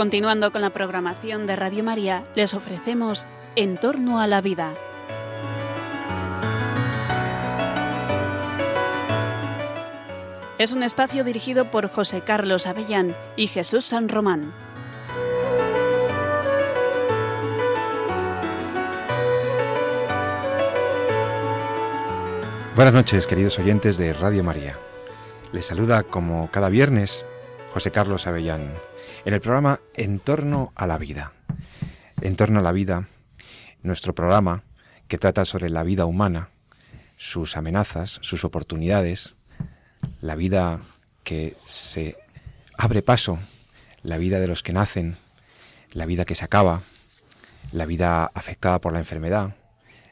Continuando con la programación de Radio María, les ofrecemos En torno a la vida. Es un espacio dirigido por José Carlos Avellán y Jesús San Román. Buenas noches, queridos oyentes de Radio María. Les saluda como cada viernes José Carlos Avellán en el programa En torno a la vida. En torno a la vida, nuestro programa que trata sobre la vida humana, sus amenazas, sus oportunidades, la vida que se abre paso, la vida de los que nacen, la vida que se acaba, la vida afectada por la enfermedad,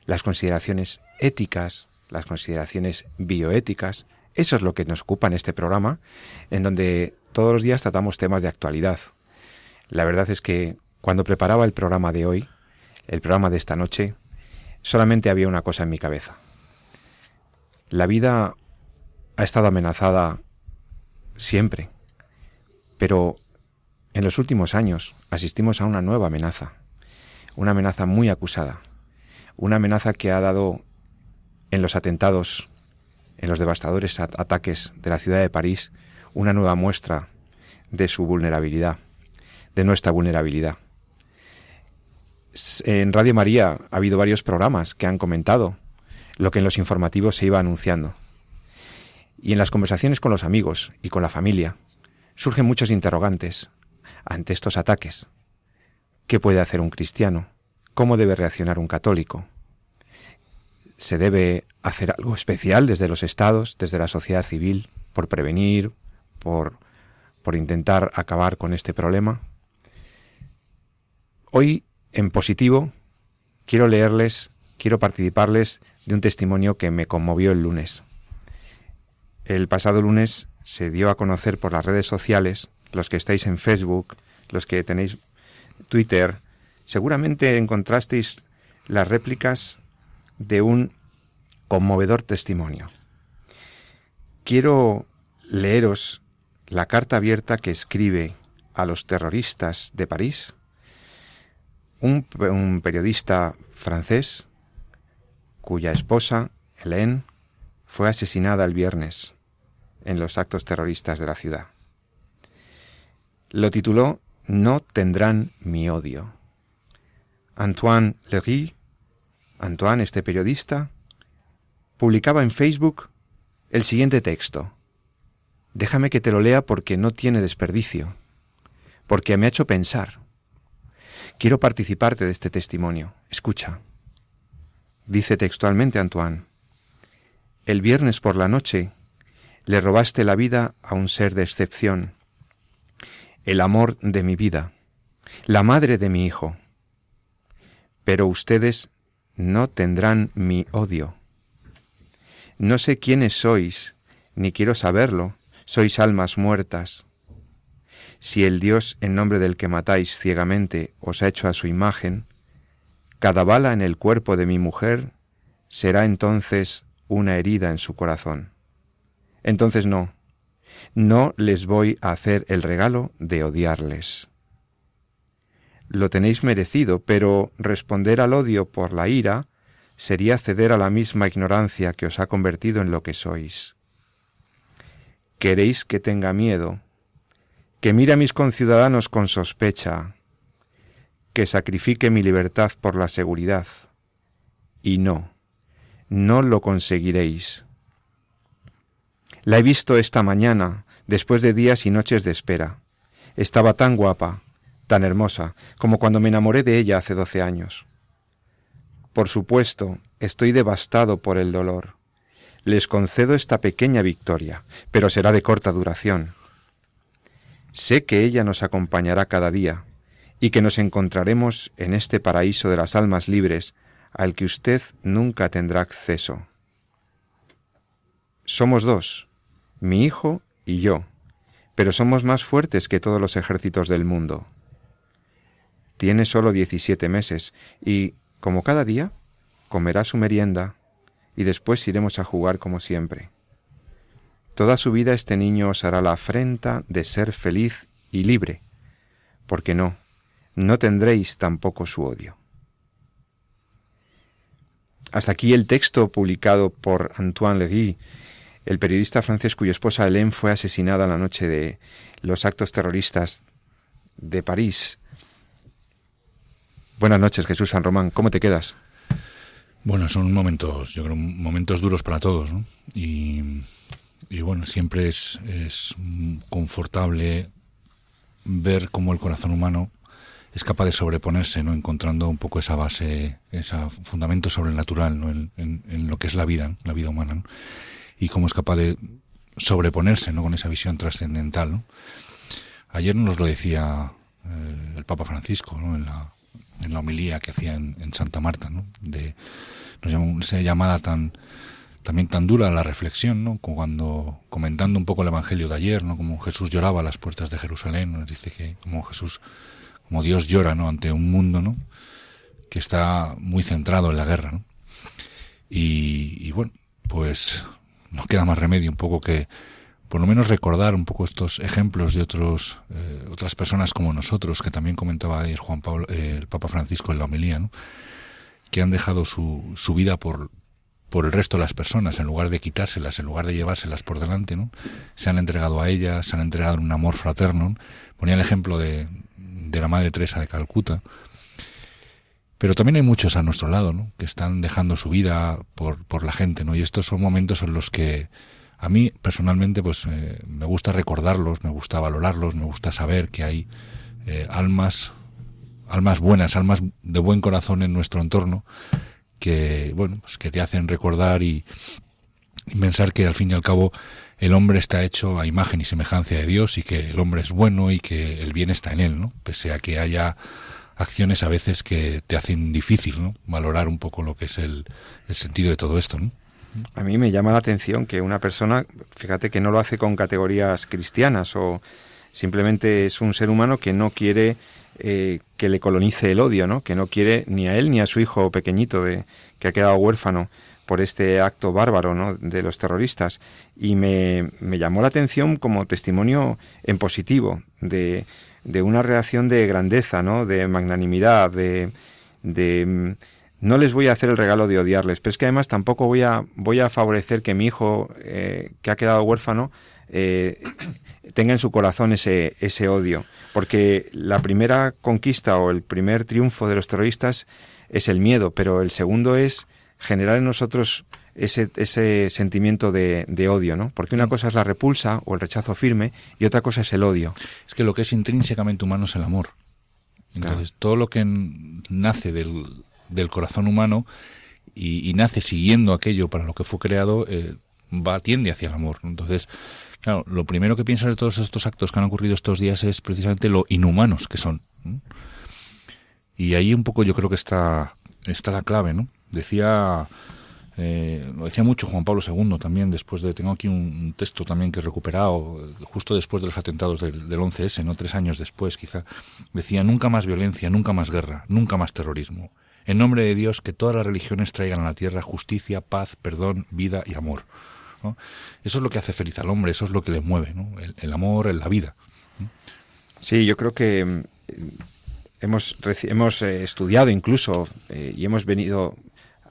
las consideraciones éticas, las consideraciones bioéticas. Eso es lo que nos ocupa en este programa, en donde todos los días tratamos temas de actualidad. La verdad es que cuando preparaba el programa de hoy, el programa de esta noche, solamente había una cosa en mi cabeza. La vida ha estado amenazada siempre, pero en los últimos años asistimos a una nueva amenaza, una amenaza muy acusada, una amenaza que ha dado en los atentados, en los devastadores ataques de la ciudad de París, una nueva muestra de su vulnerabilidad, de nuestra vulnerabilidad. En Radio María ha habido varios programas que han comentado lo que en los informativos se iba anunciando. Y en las conversaciones con los amigos y con la familia surgen muchos interrogantes ante estos ataques. ¿Qué puede hacer un cristiano? ¿Cómo debe reaccionar un católico? se debe hacer algo especial desde los estados, desde la sociedad civil, por prevenir, por, por intentar acabar con este problema. Hoy, en positivo, quiero leerles, quiero participarles de un testimonio que me conmovió el lunes. El pasado lunes se dio a conocer por las redes sociales, los que estáis en Facebook, los que tenéis Twitter, seguramente encontrasteis las réplicas de un conmovedor testimonio. Quiero leeros la carta abierta que escribe a los terroristas de París un, periodista francés cuya esposa, Hélène, fue asesinada el viernes en los actos terroristas de la ciudad. Lo tituló No tendrán mi odio. Antoine Lery Antoine, este periodista, publicaba en Facebook el siguiente texto. Déjame que te lo lea porque no tiene desperdicio, porque me ha hecho pensar. Quiero participarte de este testimonio. Escucha. Dice textualmente Antoine, el viernes por la noche le robaste la vida a un ser de excepción, el amor de mi vida, la madre de mi hijo. Pero ustedes no tendrán mi odio. No sé quiénes sois, ni quiero saberlo, sois almas muertas. Si el Dios en nombre del que matáis ciegamente os ha hecho a su imagen, cada bala en el cuerpo de mi mujer será entonces una herida en su corazón. Entonces no, no les voy a hacer el regalo de odiarles lo tenéis merecido, pero responder al odio por la ira sería ceder a la misma ignorancia que os ha convertido en lo que sois. ¿Queréis que tenga miedo? Que mire a mis conciudadanos con sospecha, que sacrifique mi libertad por la seguridad. Y no, no lo conseguiréis. La he visto esta mañana, después de días y noches de espera. Estaba tan guapa, tan hermosa como cuando me enamoré de ella hace doce años. Por supuesto, estoy devastado por el dolor. Les concedo esta pequeña victoria, pero será de corta duración. Sé que ella nos acompañará cada día y que nos encontraremos en este paraíso de las almas libres al que usted nunca tendrá acceso. Somos dos, mi hijo y yo, pero somos más fuertes que todos los ejércitos del mundo. Tiene solo diecisiete meses y, como cada día, comerá su merienda y después iremos a jugar como siempre. Toda su vida este niño os hará la afrenta de ser feliz y libre, porque no, no tendréis tampoco su odio. Hasta aquí el texto publicado por Antoine Legui, el periodista francés cuya esposa Hélène fue asesinada la noche de los actos terroristas de París. Buenas noches, Jesús San Román. ¿Cómo te quedas? Bueno, son momentos, yo creo, momentos duros para todos, ¿no? Y, bueno, siempre es, es confortable ver cómo el corazón humano es capaz de sobreponerse, ¿no? Encontrando un poco esa base, ese fundamento sobrenatural, ¿no? En, lo que es la vida, la vida humana, Y cómo es capaz de sobreponerse, ¿no? Con esa visión trascendental, ¿no? Ayer nos lo decía eh, el Papa Francisco, ¿no? En la, en la homilía que hacía en, Santa Marta, ¿no? De nos llamó, esa llamada tan también tan dura la reflexión, ¿no? Como cuando comentando un poco el Evangelio de ayer, ¿no? Como Jesús lloraba a las puertas de Jerusalén, nos dice que como Jesús, como Dios llora, ¿no? Ante un mundo, ¿no? Que está muy centrado en la guerra, ¿no? Y, bueno, pues no queda más remedio un poco que por lo menos recordar un poco estos ejemplos de otros eh, otras personas como nosotros que también comentaba ayer Juan Pablo eh, el Papa Francisco en la homilía ¿no? que han dejado su, su vida por por el resto de las personas en lugar de quitárselas en lugar de llevárselas por delante no se han entregado a ellas se han entregado en un amor fraterno ponía el ejemplo de, de la Madre Teresa de Calcuta pero también hay muchos a nuestro lado ¿no? que están dejando su vida por, por la gente no y estos son momentos en los que a mí personalmente pues eh, me gusta recordarlos, me gusta valorarlos, me gusta saber que hay eh, almas, almas buenas, almas de buen corazón en nuestro entorno que bueno pues que te hacen recordar y, pensar que al fin y al cabo el hombre está hecho a imagen y semejanza de Dios y que el hombre es bueno y que el bien está en él, ¿no? Pese a que haya acciones a veces que te hacen difícil, ¿no? Valorar un poco lo que es el, el sentido de todo esto, ¿no? A mí me llama la atención que una persona, fíjate que no lo hace con categorías cristianas o simplemente es un ser humano que no quiere eh, que le colonice el odio, ¿no? Que no quiere ni a él ni a su hijo pequeñito de que ha quedado huérfano por este acto bárbaro ¿no? de los terroristas y me, me llamó la atención como testimonio en positivo de, de una reacción de grandeza, ¿no? de magnanimidad, de, de no les voy a hacer el regalo de odiarles, pero es que además tampoco voy a, voy a favorecer que mi hijo, eh, que ha quedado huérfano, eh, tenga en su corazón ese, ese odio. Porque la primera conquista o el primer triunfo de los terroristas es el miedo, pero el segundo es generar en nosotros ese, ese sentimiento de, de, odio, ¿no? Porque una mm. cosa es la repulsa o el rechazo firme y otra cosa es el odio. Es que lo que es intrínsecamente humano es el amor. Entonces, todo lo que nace del, del corazón humano y, nace siguiendo aquello para lo que fue creado, eh, va, tiende hacia el amor. Entonces, claro, lo primero que piensas de todos estos actos que han ocurrido estos días es precisamente lo inhumanos que son. Y ahí un poco yo creo que está, está la clave, ¿no? Decía, eh, lo decía mucho Juan Pablo II también, después de, tengo aquí un, texto también que he recuperado, justo después de los atentados del, del 11S, ¿no? Tres años después quizá, decía, nunca más violencia, nunca más guerra, nunca más terrorismo en nombre de Dios, que todas las religiones traigan a la tierra justicia, paz, perdón, vida y amor. Eso es lo que hace feliz al hombre, eso es lo que le mueve, ¿no? el, amor en la vida. Sí, yo creo que mm, hemos, hemos eh, estudiado incluso eh, y hemos venido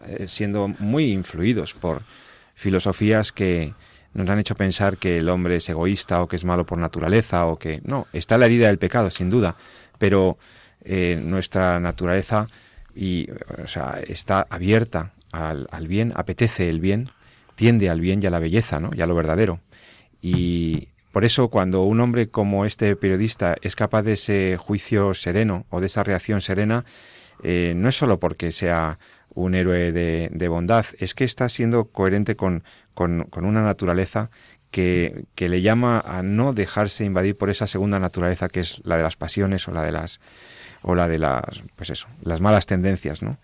eh, siendo muy influidos por filosofías que nos han hecho pensar que el hombre es egoísta o que es malo por naturaleza o que no, está la herida del pecado sin duda, pero nuestra naturaleza y o sea, está abierta al, al, bien, apetece el bien, tiende al bien y a la belleza, ¿no? y a lo verdadero. Y por eso cuando un hombre como este periodista es capaz de ese juicio sereno o de esa reacción serena, eh, no es solo porque sea un héroe de, de, bondad, es que está siendo coherente con, con, con una naturaleza que, que, le llama a no dejarse invadir por esa segunda naturaleza que es la de las pasiones o la de las o la de las, pues eso, las malas tendencias, ¿no?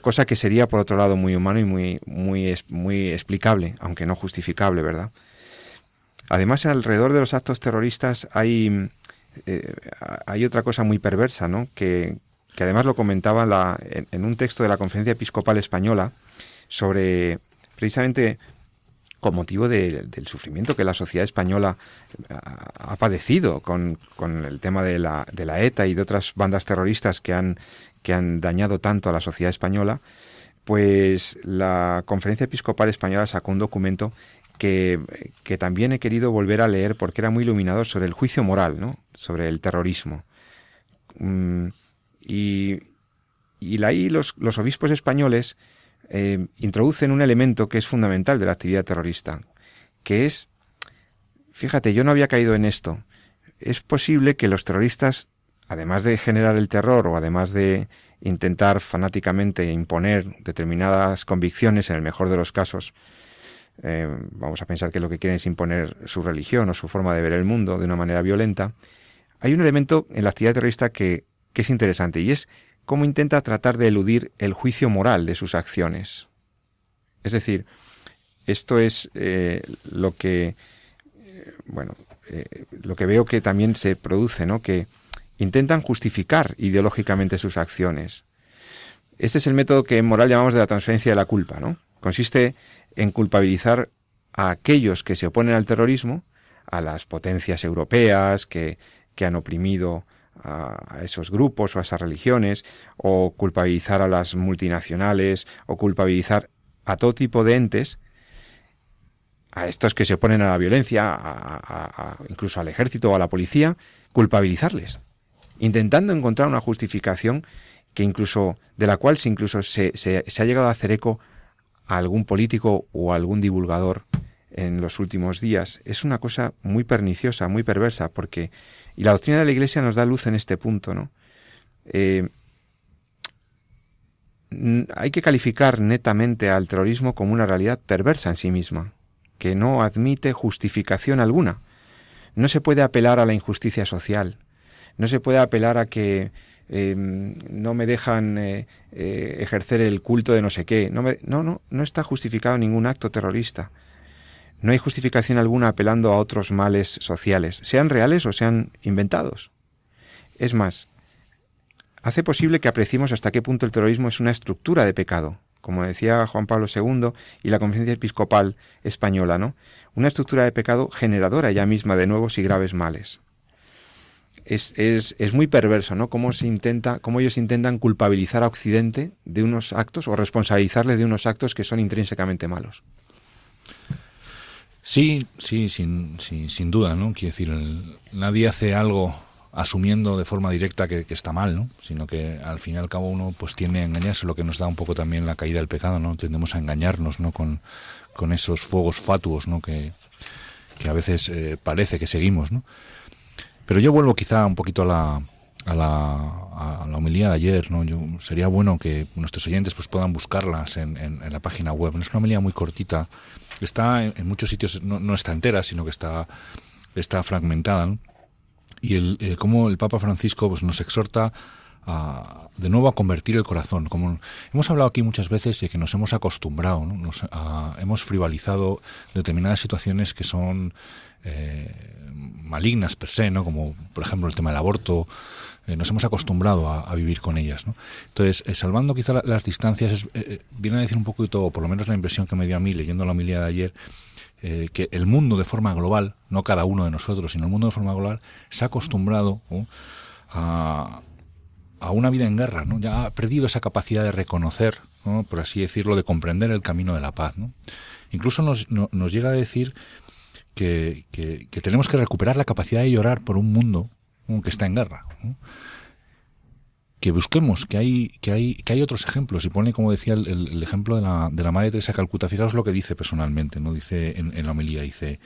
cosa que sería por otro lado muy humano y muy, muy, muy explicable, aunque no justificable, ¿verdad? Además, alrededor de los actos terroristas hay, eh, hay otra cosa muy perversa, ¿no? Que, que además lo comentaba en, un texto de la Conferencia Episcopal Española sobre precisamente con motivo del sufrimiento que la sociedad española ha, padecido con, el tema de la, de la ETA y de otras bandas terroristas que han, dañado tanto a la sociedad española, pues la Conferencia Episcopal Española sacó un documento que, también he querido volver a leer porque era muy iluminador sobre el juicio moral, ¿no? sobre el terrorismo. Mm, y, ahí los obispos españoles eh, introducen un elemento que es fundamental de la actividad terrorista, que es, fíjate, yo no había caído en esto, es posible que los terroristas, además de generar el terror o además de intentar fanáticamente imponer determinadas convicciones, en el mejor de los casos, eh, vamos a pensar que lo que quieren es imponer su religión o su forma de ver el mundo de una manera violenta, hay un elemento en la actividad terrorista que, que es interesante y es cómo intenta tratar de eludir el juicio moral de sus acciones. Es decir, esto es eh, lo que, eh, bueno, eh, lo que veo que también se produce, ¿no? Que intentan justificar ideológicamente sus acciones. Este es el método que en moral llamamos de la transferencia de la culpa, ¿no? Consiste en culpabilizar a aquellos que se oponen al terrorismo, a las potencias europeas que, que han oprimido a, esos grupos o a esas religiones, o culpabilizar a las multinacionales, o culpabilizar a todo tipo de entes, a estos que se oponen a la violencia, incluso al ejército o a la policía, culpabilizarles, intentando encontrar una justificación que incluso de la cual se incluso se, se, ha llegado a hacer eco a algún político o a algún divulgador en los últimos días. Es una cosa muy perniciosa, muy perversa, porque y la doctrina de la Iglesia nos da luz en este punto, ¿no? Eh, hay que calificar netamente al terrorismo como una realidad perversa en sí misma, que no admite justificación alguna. No se puede apelar a la injusticia social, no se puede apelar a que em, no me dejan eh, eh, ejercer el culto de no sé qué. No, no, no, no está justificado ningún acto terrorista. No hay justificación alguna apelando a otros males sociales, sean reales o sean inventados. Es más, hace posible que apreciemos hasta qué punto el terrorismo es una estructura de pecado, como decía Juan Pablo II y la Conferencia Episcopal Española, ¿no? Una estructura de pecado generadora ya misma de nuevos y graves males. Es, es, es, muy perverso, ¿no? Cómo se intenta, cómo ellos intentan culpabilizar a Occidente de unos actos o responsabilizarles de unos actos que son intrínsecamente malos. Sí, sí, sin, sin, duda, ¿no? Quiero decir, nadie hace algo asumiendo de forma directa que, está mal, ¿no? Sino que al fin y al cabo uno pues tiene a engañarse, lo que nos da un poco también la caída del pecado, ¿no? Tendemos a engañarnos, ¿no? Con, con esos fuegos fatuos, ¿no? Que, que a veces eh, parece que seguimos, ¿no? Pero yo vuelvo quizá un poquito a la, a la, a la homilía de ayer, ¿no? Yo, sería bueno que nuestros oyentes pues puedan buscarlas en, en, en la página web. Es una homilía muy cortita, Está en, muchos sitios, no, está entera, sino que está, está fragmentada. Y el, eh, como el Papa Francisco pues, nos exhorta a, de nuevo a convertir el corazón. Como hemos hablado aquí muchas veces de que nos hemos acostumbrado, nos, hemos frivalizado determinadas situaciones que son eh, malignas per se, ¿no? como por ejemplo el tema del aborto, eh, nos hemos acostumbrado a, vivir con ellas. Entonces, eh, salvando quizá las distancias, viene a decir un poquito, o por lo menos la impresión que me dio a mí leyendo la homilía de ayer, que el mundo de forma global, no cada uno de nosotros, sino el mundo de forma global, se ha acostumbrado a, a, una vida en guerra, ¿no? ya ha perdido esa capacidad de reconocer, por así decirlo, de comprender el camino de la paz. ¿no? Incluso nos, nos llega a decir que, que, que, tenemos que recuperar la capacidad de llorar por un mundo que está en guerra. Que busquemos, que hay, que hay, que hay otros ejemplos. Y pone, como decía, el, ejemplo de la, de la Madre Teresa Calcuta. Fijaos lo que dice personalmente, ¿no? Dice en, la homilía, dice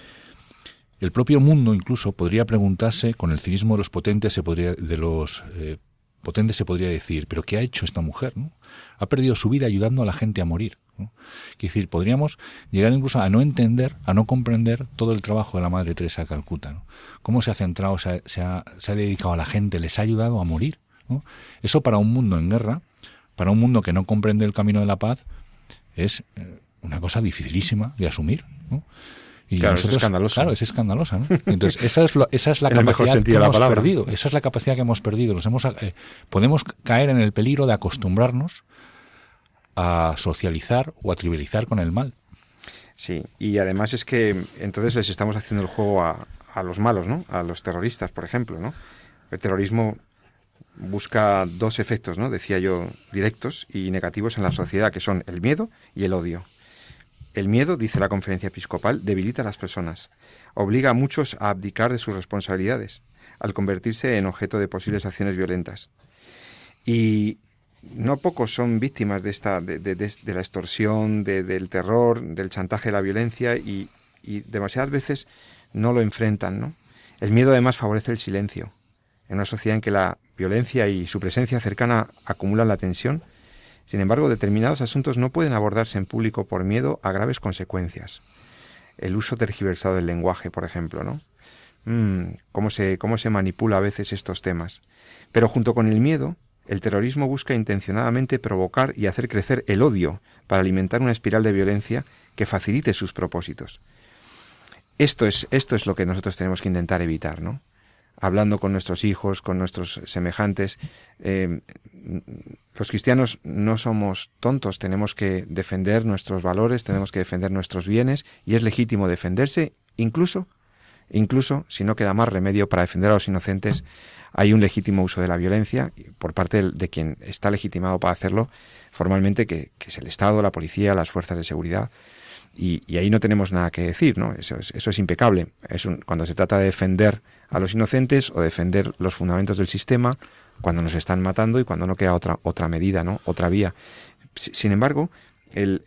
el propio mundo incluso podría preguntarse, con el cinismo de los potentes se podría, de los eh, potentes se podría decir, pero ¿qué ha hecho esta mujer? ¿no? Ha perdido su vida ayudando a la gente a morir. ¿no? decir, podríamos llegar incluso a no entender, a no comprender todo el trabajo de la Madre Teresa de Calcuta. ¿no? Cómo se ha centrado, se ha, dedicado a la gente, les ha ayudado a morir. Eso para un mundo en guerra, para un mundo que no comprende el camino de la paz, es eh, una cosa dificilísima de asumir. ¿no? Y claro, nosotros, es escandaloso. Claro, es escandalosa, ¿no? Entonces, esa es, lo, esa es la capacidad que hemos perdido. Esa es la capacidad que hemos perdido. Nos hemos, eh, podemos caer en el peligro de acostumbrarnos a socializar o a trivializar con el mal. Sí, y además es que entonces les estamos haciendo el juego a, a los malos, ¿no? A los terroristas, por ejemplo, ¿no? El terrorismo busca dos efectos, ¿no? Decía yo, directos y negativos en la sociedad, que son el miedo y el odio. El miedo, dice la conferencia episcopal, debilita a las personas, obliga a muchos a abdicar de sus responsabilidades, al convertirse en objeto de posibles acciones violentas. Y no pocos son víctimas de esta, de, la extorsión, del terror, del chantaje, de la violencia y, y demasiadas veces no lo enfrentan, ¿no? El miedo además favorece el silencio. En una sociedad en que la violencia y su presencia cercana acumulan la tensión, sin embargo, determinados asuntos no pueden abordarse en público por miedo a graves consecuencias. El uso tergiversado del lenguaje, por ejemplo, ¿no? Mm, cómo, se, cómo se manipula a veces estos temas. Pero junto con el miedo, el terrorismo busca intencionadamente provocar y hacer crecer el odio para alimentar una espiral de violencia que facilite sus propósitos. Esto es, esto es lo que nosotros tenemos que intentar evitar, ¿no? Hablando con nuestros hijos, con nuestros semejantes. Eh, los cristianos no somos tontos, tenemos que defender nuestros valores, tenemos que defender nuestros bienes y es legítimo defenderse, incluso, incluso si no queda más remedio para defender a los inocentes, hay un legítimo uso de la violencia por parte de quien está legitimado para hacerlo formalmente, que, es el Estado, la policía, las fuerzas de seguridad. Y, ahí no tenemos nada que decir, ¿no? Eso es, eso es impecable. Es cuando se trata de defender a los inocentes o defender los fundamentos del sistema cuando nos están matando y cuando no queda otra, otra medida, ¿no? Otra vía. Sin embargo, el,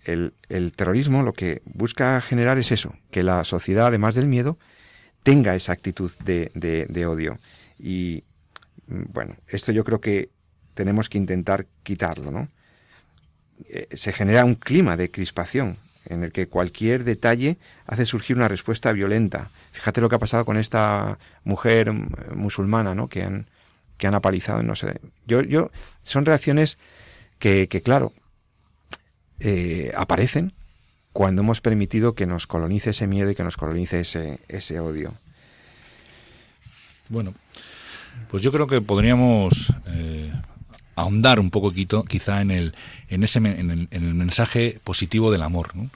el, terrorismo lo que busca generar es eso, que la sociedad, además del miedo, tenga esa actitud de, de, odio. Y bueno, esto yo creo que tenemos que intentar quitarlo, ¿no? Eh, se genera un clima de crispación en el que cualquier detalle hace surgir una respuesta violenta. Fíjate lo que ha pasado con esta mujer musulmana, ¿no? Que han, que han apalizado, no sé. Yo, yo, son reacciones que, que claro, eh, aparecen cuando hemos permitido que nos colonice ese miedo y que nos colonice ese, ese odio. Bueno, pues yo creo que podríamos eh, ahondar un poco quizá en el en ese en el, en el mensaje positivo del amor ¿no?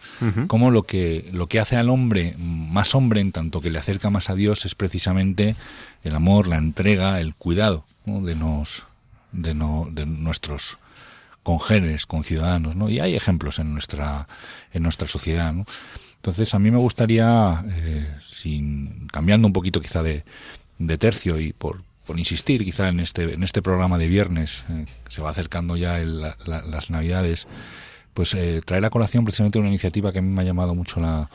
como lo que lo que hace al hombre más hombre en tanto que le acerca más a Dios es precisamente el amor la entrega el cuidado de nos de no de nuestros congéneres conciudadanos no y hay ejemplos en nuestra en nuestra sociedad ¿no? entonces a mí me gustaría eh, sin cambiando un poquito quizá de de tercio y por por insistir quizá en este, en este programa de viernes, eh, que se va acercando ya las Navidades, pues eh, traer a colación precisamente una iniciativa que a mí me ha llamado mucho la,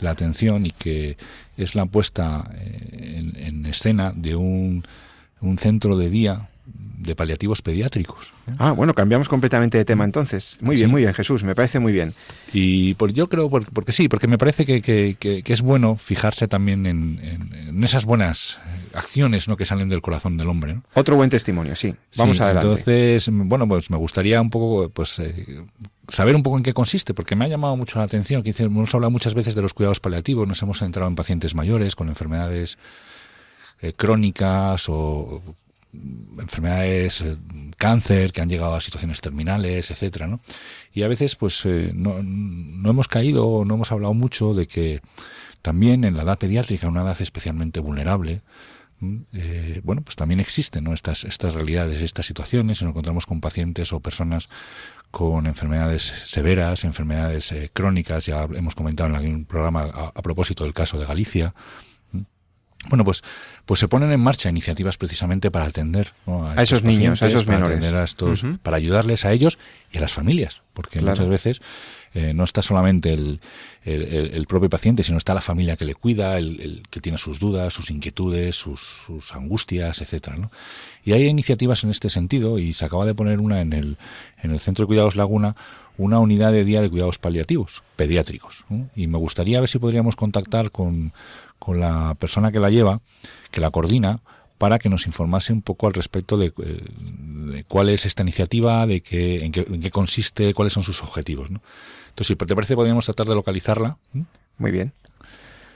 la atención y que es la puesta eh, en, escena de un, un centro de día de paliativos pediátricos. Ah, bueno, cambiamos completamente de tema entonces. Muy bien, muy bien, Jesús, me parece muy bien. Y por, yo creo, porque, sí, porque me parece que, que, que, es bueno fijarse también en, en, esas buenas acciones ¿no? que salen del corazón del hombre. Otro buen testimonio, sí. Vamos adelante. Entonces, bueno, pues me gustaría un poco, pues... Eh, saber un poco en qué consiste, porque me ha llamado mucho la atención que hemos hablado muchas veces de los cuidados paliativos, nos hemos centrado en pacientes mayores con enfermedades eh, crónicas o enfermedades, eh, cáncer, que han llegado a situaciones terminales, etcétera, ¿no? Y a veces, pues, eh, no, no, hemos caído, no hemos hablado mucho de que también en la edad pediátrica, una edad especialmente vulnerable, eh, bueno, pues también existen estas, estas realidades, estas situaciones. Nos encontramos con pacientes o personas con enfermedades severas, enfermedades crónicas. Ya hemos comentado en algún programa a propósito del caso de Galicia, bueno, pues, pues se ponen en marcha iniciativas precisamente para atender a, esos niños, a esos menores, estos, para ayudarles a ellos y a las familias, porque muchas veces eh, no está solamente el, el, propio paciente, sino está la familia que le cuida, el, que tiene sus dudas, sus inquietudes, sus, sus angustias, etcétera. ¿no? Y hay iniciativas en este sentido y se acaba de poner una en el, en el Centro de Cuidados Laguna, una unidad de día de cuidados paliativos pediátricos. Y me gustaría ver si podríamos contactar con con la persona que la lleva, que la coordina, para que nos informase un poco al respecto de, eh, cuál es esta iniciativa, de qué, en, qué, consiste, cuáles son sus objetivos. ¿no? Entonces, si te parece, podríamos tratar de localizarla. Muy bien.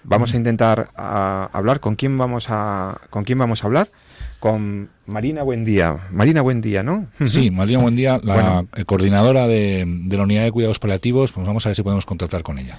Vamos a intentar hablar con quién vamos a con quién vamos a hablar con Marina Buendía. Marina Buendía, ¿no? Sí, Marina Buendía, la coordinadora de, de, la unidad de cuidados paliativos. Pues vamos a ver si podemos contactar con ella.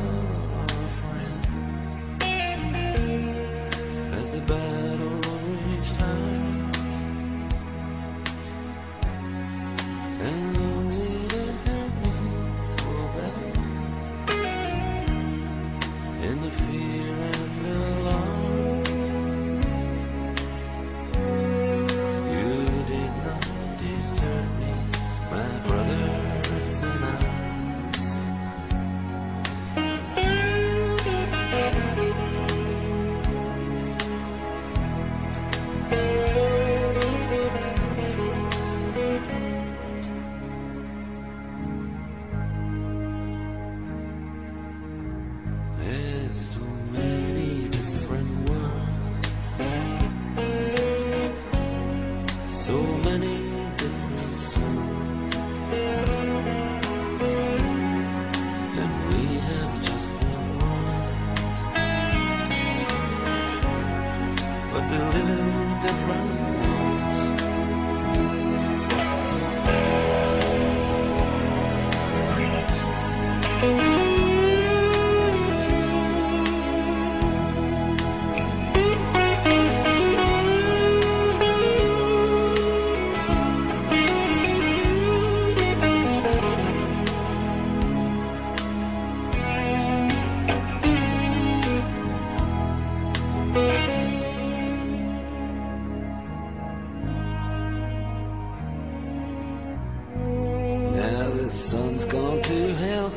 the sun's gone to hell.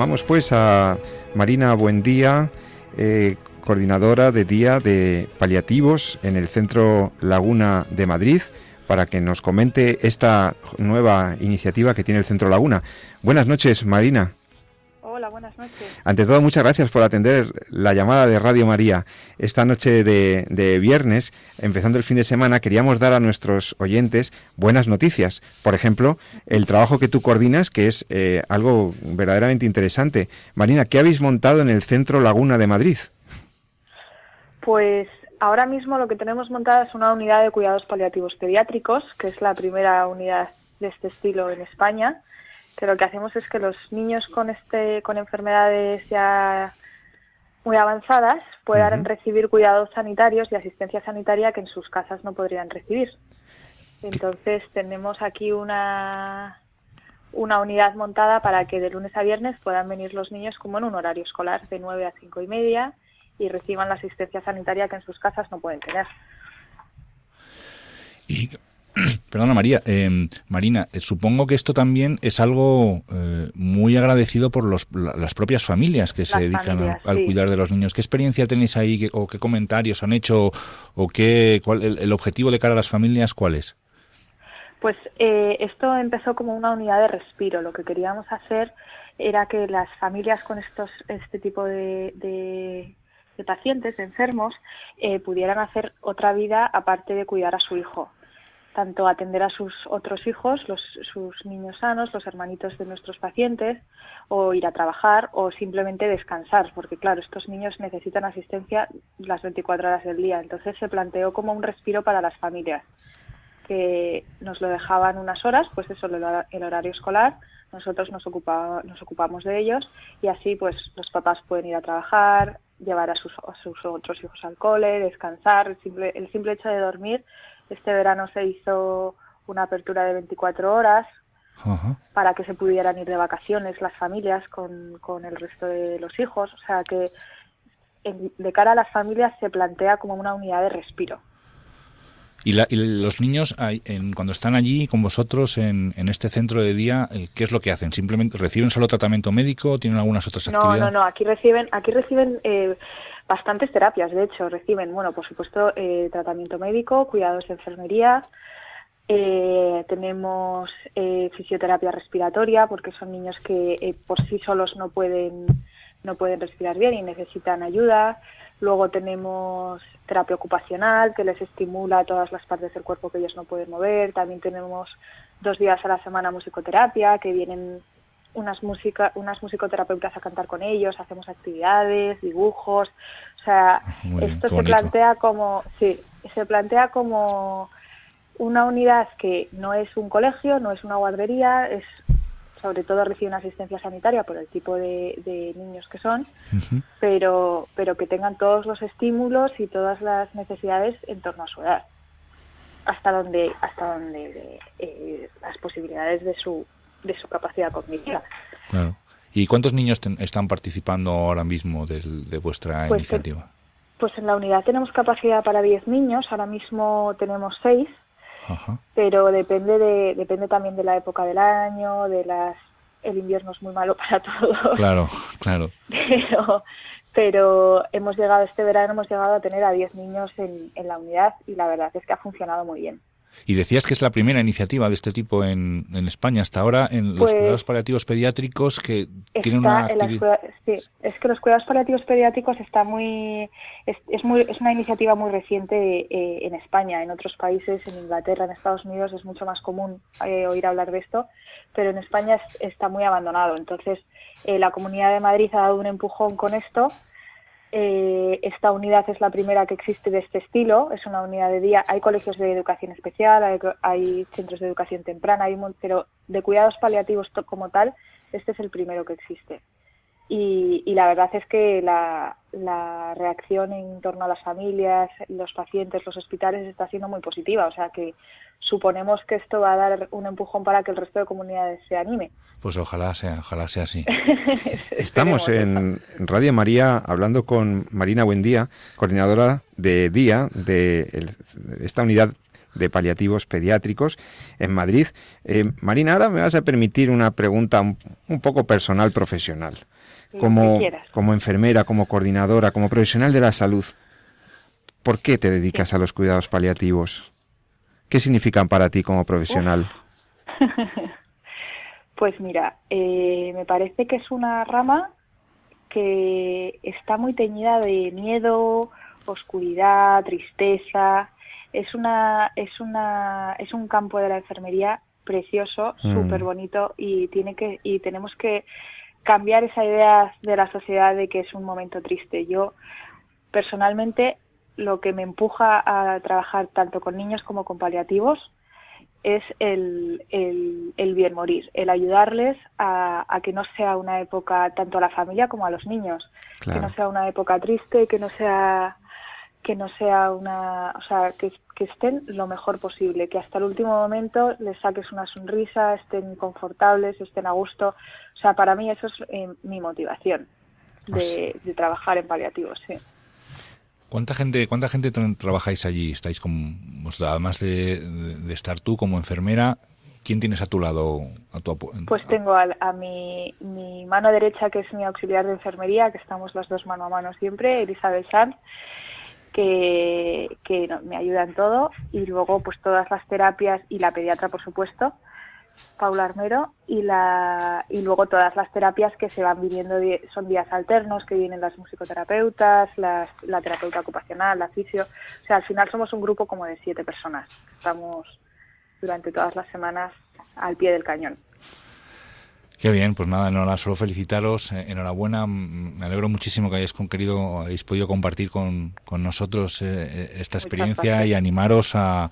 Llamamos pues a Marina Buendía, eh, coordinadora de Día de Paliativos en el Centro Laguna de Madrid, para que nos comente esta nueva iniciativa que tiene el Centro Laguna. Buenas noches, Marina. Buenas noches. Ante todo, muchas gracias por atender la llamada de Radio María. Esta noche de, de, viernes, empezando el fin de semana, queríamos dar a nuestros oyentes buenas noticias. Por ejemplo, el trabajo que tú coordinas, que es eh, algo verdaderamente interesante. Marina, ¿qué habéis montado en el Centro Laguna de Madrid? Pues ahora mismo lo que tenemos montada es una unidad de cuidados paliativos pediátricos, que es la primera unidad de este estilo en España que lo que hacemos es que los niños con este con enfermedades ya muy avanzadas puedan uh -huh. recibir cuidados sanitarios y asistencia sanitaria que en sus casas no podrían recibir. Entonces tenemos aquí una una unidad montada para que de lunes a viernes puedan venir los niños como en un horario escolar de 9 a 5 y media y reciban la asistencia sanitaria que en sus casas no pueden tener. Y Perdona María, eh, Marina, eh, supongo que esto también es algo eh, muy agradecido por los, la, las propias familias que se dedican familias, a, al sí. cuidar de los niños. ¿Qué experiencia tenéis ahí o qué comentarios han hecho o qué cuál, el, el, objetivo de cara a las familias cuál es? Pues eh, esto empezó como una unidad de respiro. Lo que queríamos hacer era que las familias con estos este tipo de, de, de pacientes, de enfermos, eh, pudieran hacer otra vida aparte de cuidar a su hijo tanto atender a sus otros hijos, los, sus niños sanos, los hermanitos de nuestros pacientes, o ir a trabajar o simplemente descansar, porque claro, estos niños necesitan asistencia las 24 horas del día. Entonces se planteó como un respiro para las familias. que nos lo dejaban unas horas, pues eso, el hora- el horario escolar, nosotros nos, ocupa- nos ocupamos de ellos y así pues los papás pueden ir a trabajar, llevar a sus, a sus otros hijos al cole, descansar, el simple, el simple hecho de dormir. Este verano se hizo una apertura de 24 horas Ajá. para que se pudieran ir de vacaciones las familias con, con el resto de los hijos. O sea que en- de cara a las familias se plantea como una unidad de respiro. Y, la- y los niños, en- cuando están allí con vosotros en, en este centro de día, eh, ¿qué es lo que hacen? ¿Simplemente reciben solo tratamiento médico? ¿Tienen algunas otras No, actividades? no, no. Aquí reciben, aquí reciben eh, bastantes terapias. De hecho, reciben, bueno, por supuesto, eh, tratamiento médico, cuidados de enfermería. eh, tenemos eh, fisioterapia respiratoria porque son niños que eh, por sí solos no pueden no pueden respirar bien y necesitan ayuda. Luego tenemos terapia ocupacional que les estimula todas las partes del cuerpo que ellos no pueden mover. También tenemos dos días a la semana musicoterapia que vienen unas música, unas musicoterapeutas a cantar con ellos, hacemos actividades, dibujos, o sea, Muy esto se plantea como, sí, se plantea como una unidad que no es un colegio, no es una guardería, es sobre todo reciben asistencia sanitaria por el tipo de, de niños que son, pero, pero que tengan todos los estímulos y todas las necesidades en torno a su edad, hasta donde, hasta donde eh, las posibilidades de su, de su capacidad cognitiva. Claro. ¿Y cuántos niños ten- están participando ahora mismo del- de vuestra Pues que- iniciativa? Pues en la unidad tenemos capacidad para 10 niños, ahora mismo tenemos 6, Ajá. pero depende de, depende también de la época del año, de las el invierno es muy malo para todos. Claro, claro. pero, pero hemos llegado este verano, hemos llegado a tener a 10 niños en, en la unidad y la verdad es que ha funcionado muy bien. Y decías que es la primera iniciativa de este tipo en, en España. Hasta ahora, en los Pues- cuidados paliativos pediátricos que tienen una actividad... sí, es que los cuidados paliativos pediátricos está muy es, es muy es una iniciativa muy reciente eh, en España, en otros países, en Inglaterra, en Estados Unidos es mucho más común eh, oír hablar de esto, pero en España es- está muy abandonado. Entonces eh, la Comunidad de Madrid ha dado un empujón con esto. Eh, esta unidad es la primera que existe de este estilo, es una unidad de día. Hay colegios de educación especial, hay, hay centros de educación temprana, hay pero de cuidados paliativos como tal, este es el primero que existe. Y, y la verdad es que la, la reacción en torno a las familias, los pacientes, los hospitales está siendo muy positiva. O sea que suponemos que esto va a dar un empujón para que el resto de comunidades se anime. Pues ojalá sea, ojalá sea así. Estamos en Radio María hablando con Marina Buendía, coordinadora de día de el- esta unidad de paliativos pediátricos en Madrid. Eh, Marina, ahora me vas a permitir una pregunta un, un poco personal, profesional. Como enfermera, como coordinadora, como profesional de la salud, ¿por qué te dedicas a los cuidados paliativos? ¿Qué significan para ti como profesional? Pues mira, eh, me parece que es una rama que está muy teñida de miedo, oscuridad, tristeza. Es una, es una, es un campo de la enfermería precioso, Mm. súper bonito y tiene que, y tenemos que cambiar esa idea de la sociedad de que es un momento triste. Yo personalmente lo que me empuja a trabajar tanto con niños como con paliativos es el, el, el bien morir, el ayudarles a, a que no sea una época tanto a la familia como a los niños, Claro. que no sea una época triste, que no sea que no sea una, o sea, que, que estén lo mejor posible, que hasta el último momento les saques una sonrisa, estén confortables, estén a gusto. O sea, para mí eso es eh, mi motivación de, de trabajar en paliativos, sí. ¿Cuánta gente, cuánta gente tra- trabajáis allí? Estáis con, además de, estar tú como enfermera, ¿quién tienes a tu lado? A tu, Pues tengo al- a, mi, mi mano derecha, que es mi auxiliar de enfermería, que estamos las dos mano a mano siempre, Elizabeth Sanz, que, que no- me ayuda en todo, y luego pues todas las terapias y la pediatra, por supuesto, Paula Armero, y, la, y luego todas las terapias que se van viniendo, son días alternos, que vienen las musicoterapeutas, las, la terapeuta ocupacional, la fisio, o sea, al final somos un grupo como de siete personas, estamos durante todas las semanas al pie del cañón. Qué bien, pues nada, enhorabuena, solo felicitaros, eh, enhorabuena, mm, me alegro muchísimo que hayáis querido, hayáis podido compartir con, con nosotros eh, eh, esta experiencia y animaros a,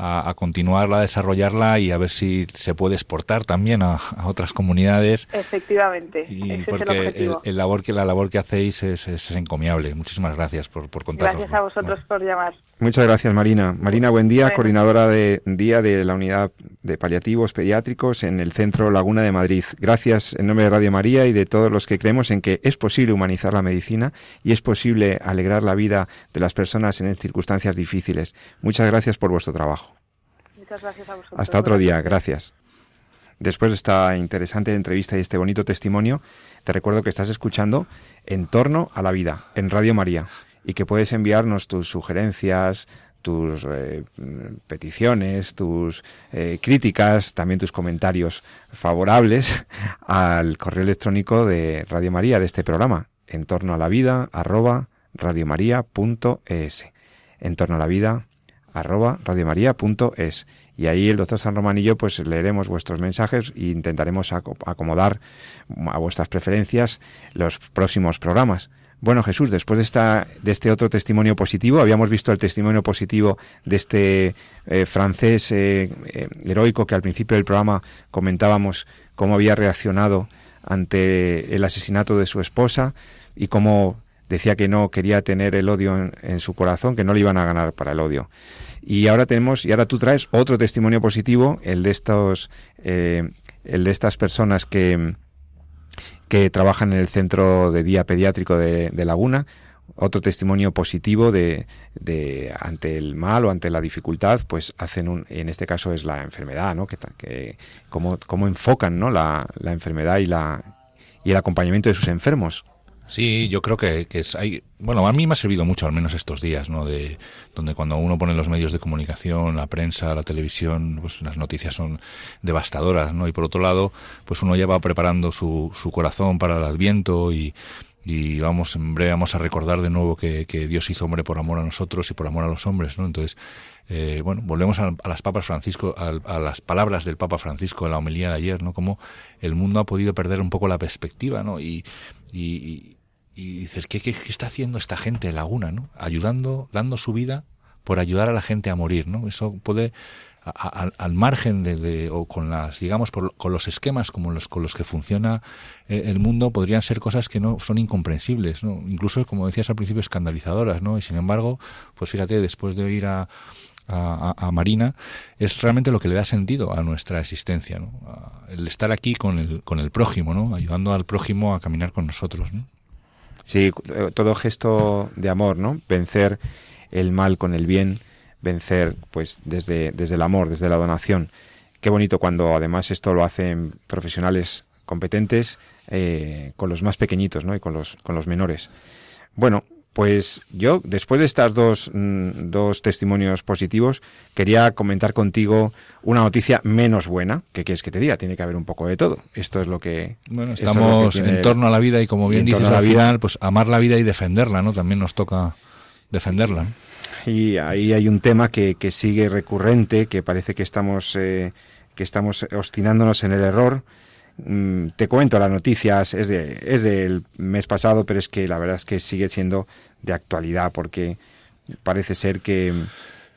a, a continuarla, a desarrollarla y a ver si se puede exportar también a, a otras comunidades. Efectivamente, Y ese es el porque el, labor que la labor que hacéis es, es encomiable. Muchísimas gracias por, por contarnos. Gracias a vosotros por llamar. Muchas gracias, Marina. Marina, buen día, Bueno. coordinadora de día de la unidad de paliativos pediátricos en el Centro Laguna de Madrid. Gracias en nombre de Radio María y de todos los que creemos en que es posible humanizar la medicina y es posible alegrar la vida de las personas en circunstancias difíciles. Muchas gracias por vuestro trabajo. Muchas gracias a vosotros. Hasta otro día, gracias. Después de esta interesante entrevista y este bonito testimonio, te recuerdo que estás escuchando En torno a la vida en Radio María y que puedes enviarnos tus sugerencias, tus eh, peticiones, tus eh, críticas, también tus comentarios favorables al correo electrónico de Radio María de este programa, en torno a la vida arroba radiomaria.es. En torno a la vida arroba radiomaria.es y ahí el doctor San yo pues leeremos vuestros mensajes e intentaremos aco- acomodar a vuestras preferencias los próximos programas. Bueno, Jesús, después de, esta, de este otro testimonio positivo, habíamos visto el testimonio positivo de este eh, francés eh, eh, heroico que al principio del programa comentábamos cómo había reaccionado ante el asesinato de su esposa y cómo decía que no quería tener el odio en, en su corazón, que no le iban a ganar para el odio. Y ahora tenemos, y ahora tú traes otro testimonio positivo, el de estos, el de estas personas que, que trabajan en el centro de día pediátrico de, de Laguna, otro testimonio positivo de, de ante el mal o ante la dificultad, pues hacen un, en este caso es la enfermedad, ¿no? Que, cómo, cómo enfocan, ¿no? La, la enfermedad y la y el acompañamiento de sus enfermos. Sí, yo creo que, que es, hay, bueno, a mí me ha servido mucho, al menos estos días, ¿no? De, donde cuando uno pone los medios de comunicación, la prensa, la televisión, pues las noticias son devastadoras, ¿no? Y por otro lado, pues uno ya va preparando su, su corazón para el Adviento y, y vamos, en breve vamos a recordar de nuevo que, que Dios hizo hombre por amor a nosotros y por amor a los hombres, ¿no? Entonces, eh, bueno, volvemos a, a las papas Francisco, a, a las palabras del Papa Francisco en la homilía de ayer, ¿no? Como el mundo ha podido perder un poco la perspectiva, ¿no? Y, y, y- dices, ¿qué, qué, está haciendo esta gente en Laguna, ¿no? Ayudando, dando su vida por ayudar a la gente a morir, ¿no? Eso puede, a- a- al- margen de, de- o con las, digamos, por- con los esquemas como los con los que funciona eh, el mundo, podrían ser cosas que no son incomprensibles, ¿no? Incluso, como decías al principio, escandalizadoras, ¿no? Y sin embargo, pues fíjate, después de oír a, a, a- Marina, es realmente lo que le da sentido a nuestra existencia, ¿no? El estar aquí con el, con el prójimo, ¿no? Ayudando al prójimo a caminar con nosotros, ¿no? Sí, eh, todo gesto de amor, ¿no? Vencer el mal con el bien, vencer pues desde, desde el amor, desde la donación. Qué bonito cuando además esto lo hacen profesionales competentes eh, con los más pequeñitos, ¿no? Y con los, con los menores. Bueno, pues yo, después de estos dos, mm, dos testimonios positivos, quería comentar contigo una noticia menos buena. ¿Qué quieres que te diga? Tiene que haber un poco de todo. Esto es lo que... Bueno, es que estamos en torno a la vida y como bien en dices al la vida. final, pues amar la vida y defenderla, ¿no? También nos toca defenderla. Y ahí hay un tema que, que sigue recurrente, que parece que estamos, eh, que estamos obstinándonos en el error. Mm, te cuento las noticias, es, de, es del mes pasado, pero es que la verdad es que sigue siendo de actualidad, porque parece ser que